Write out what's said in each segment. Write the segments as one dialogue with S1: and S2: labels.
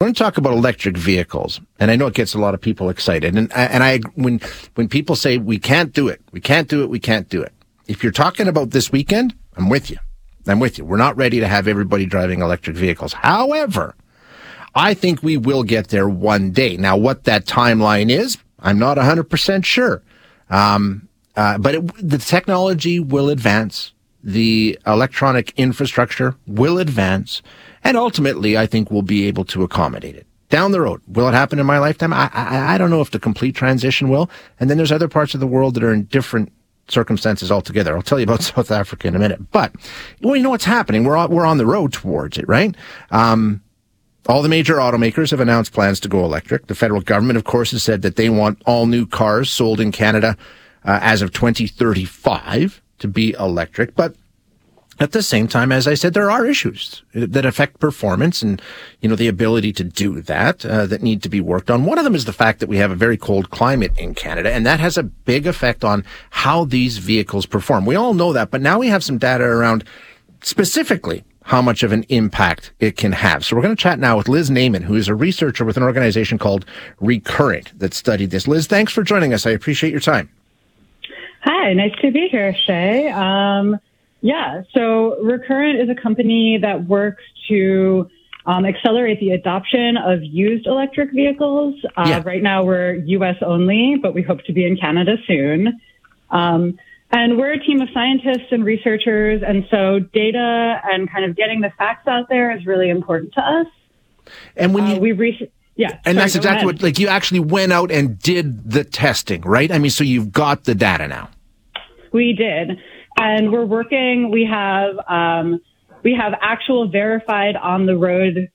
S1: I want to talk about electric vehicles, and I know it gets a lot of people excited. And and I when when people say we can't do it, we can't do it, we can't do it. If you're talking about this weekend, I'm with you. I'm with you. We're not ready to have everybody driving electric vehicles. However, I think we will get there one day. Now, what that timeline is, I'm not 100% sure. Um, uh, but it, the technology will advance. The electronic infrastructure will advance. And ultimately, I think we'll be able to accommodate it. Down the road, will it happen in my lifetime? I, I, I don't know if the complete transition will. And then there's other parts of the world that are in different circumstances altogether. I'll tell you about South Africa in a minute. But, well, you know what's happening. We're on, we're on the road towards it, right? Um, all the major automakers have announced plans to go electric. The federal government, of course, has said that they want all new cars sold in Canada uh, as of 2035 to be electric. But at the same time, as I said, there are issues that affect performance and, you know, the ability to do that, uh, that need to be worked on. One of them is the fact that we have a very cold climate in Canada, and that has a big effect on how these vehicles perform. We all know that, but now we have some data around specifically how much of an impact it can have. So we're going to chat now with Liz Najman, who is a researcher with an organization called Recurrent that studied this. Liz, thanks for joining us. I appreciate your time.
S2: Hi, nice to be here, Shay. Um, yeah, so Recurrent is a company that works to um, accelerate the adoption of used electric vehicles. Uh, yeah. Right now, we're U.S. only, but we hope to be in Canada soon. Um, and we're a team of scientists and researchers, and so data and kind of getting the facts out there is really important to us.
S1: And when uh, you
S2: we re- yeah,
S1: and
S2: sorry,
S1: that's exactly what like you actually went out and did the testing, right? I mean, so you've got the data now.
S2: We did and we're working. We have um, we have actual verified on the road,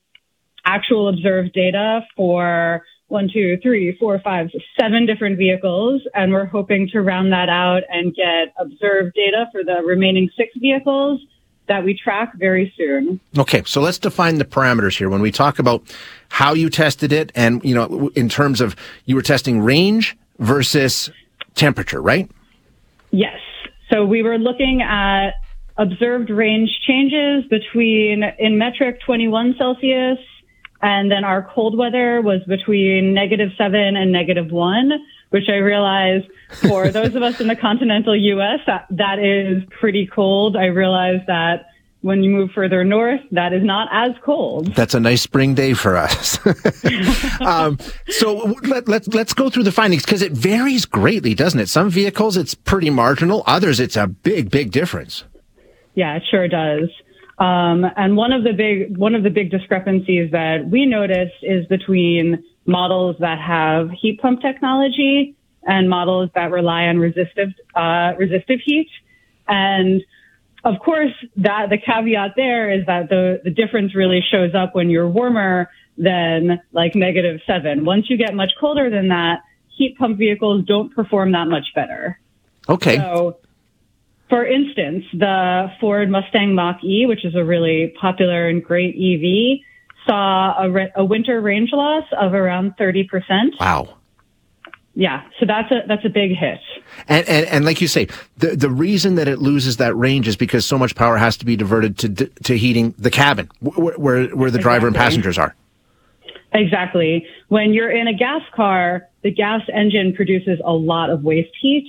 S2: actual observed data for one, two, three, four, five, seven different vehicles, and we're hoping to round that out and get observed data for the remaining six vehicles that we track very soon.
S1: Okay, so let's define the parameters here when we talk about how you tested it, and you know, in terms of you were testing range versus temperature, right?
S2: Yes. So we were looking at observed range changes between in metric 21 Celsius, and then our cold weather was between negative seven and negative one, which I realize for those of us in the continental U.S., that, that is pretty cold. I realize that when you move further north, that is not as cold.
S1: That's a nice spring day for us. um, so let, let's let's go through the findings because it varies greatly, doesn't it? Some vehicles it's pretty marginal, others it's a big big difference.
S2: Yeah, it sure does. Um, and one of the big one of the big discrepancies that we noticed is between models that have heat pump technology and models that rely on resistive uh, resistive heat. And of course, that the caveat there is that the, the difference really shows up when you're warmer than like negative seven. Once you get much colder than that, heat pump vehicles don't perform that much better.
S1: Okay.
S2: So, for instance, the Ford Mustang Mach E, which is a really popular and great EV, saw a, re- a winter range loss of around 30%.
S1: Wow
S2: yeah, so that's a that's a big hit.
S1: And, and and like you say, the the reason that it loses that range is because so much power has to be diverted to to heating the cabin where where, where the driver and passengers are.
S2: Exactly. When you're in a gas car, the gas engine produces a lot of waste heat.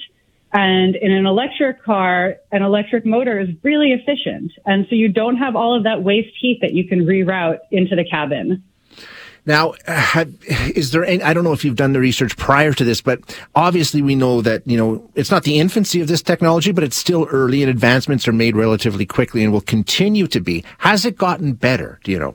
S2: And in an electric car, an electric motor is really efficient. And so you don't have all of that waste heat that you can reroute into the cabin.
S1: Now, have, is there any, I don't know if you've done the research prior to this, but obviously we know that, you know, it's not the infancy of this technology, but it's still early and advancements are made relatively quickly and will continue to be. Has it gotten better? Do you know?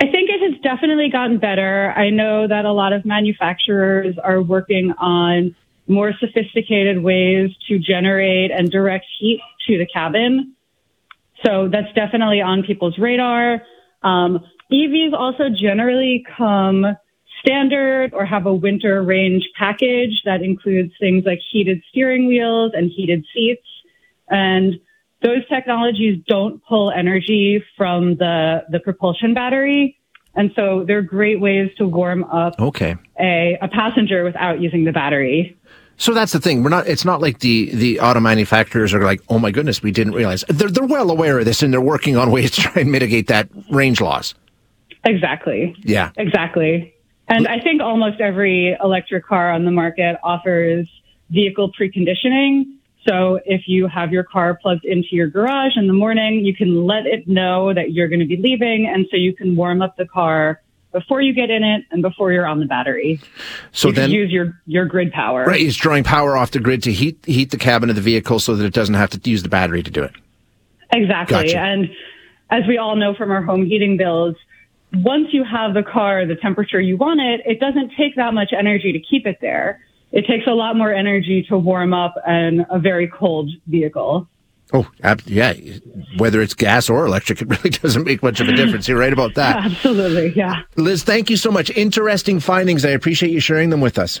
S2: I think it has definitely gotten better. I know that a lot of manufacturers are working on more sophisticated ways to generate and direct heat to the cabin. So that's definitely on people's radar. Um, EVs also generally come standard or have a winter range package that includes things like heated steering wheels and heated seats. And those technologies don't pull energy from the, the propulsion battery. And so they're great ways to warm up
S1: Okay.
S2: a, a passenger without using the battery.
S1: So that's the thing. We're not. It's not like the the auto manufacturers are like, oh my goodness, we didn't realize. They're they're well aware of this and they're working on ways to try and mitigate that range loss.
S2: Exactly.
S1: Yeah.
S2: Exactly. And I think almost every electric car on the market offers vehicle preconditioning. So if you have your car plugged into your garage in the morning, you can let it know that you're going to be leaving. And so you can warm up the car before you get in it and before you're on the battery.
S1: So
S2: you
S1: then,
S2: use your, your grid power.
S1: right, it's drawing power off the grid to heat heat the cabin of the vehicle so that it doesn't have to use the battery to do it.
S2: Exactly.
S1: Gotcha.
S2: And as we all know from our home heating bills, once you have the car the temperature you want it, it doesn't take that much energy to keep it there. It takes a lot more energy to warm up an, a very cold vehicle.
S1: Oh, yeah. Whether it's gas or electric, it really doesn't make much of a difference. You're right about that.
S2: Absolutely. Yeah.
S1: Liz, thank you so much. Interesting findings. I appreciate you sharing them with us.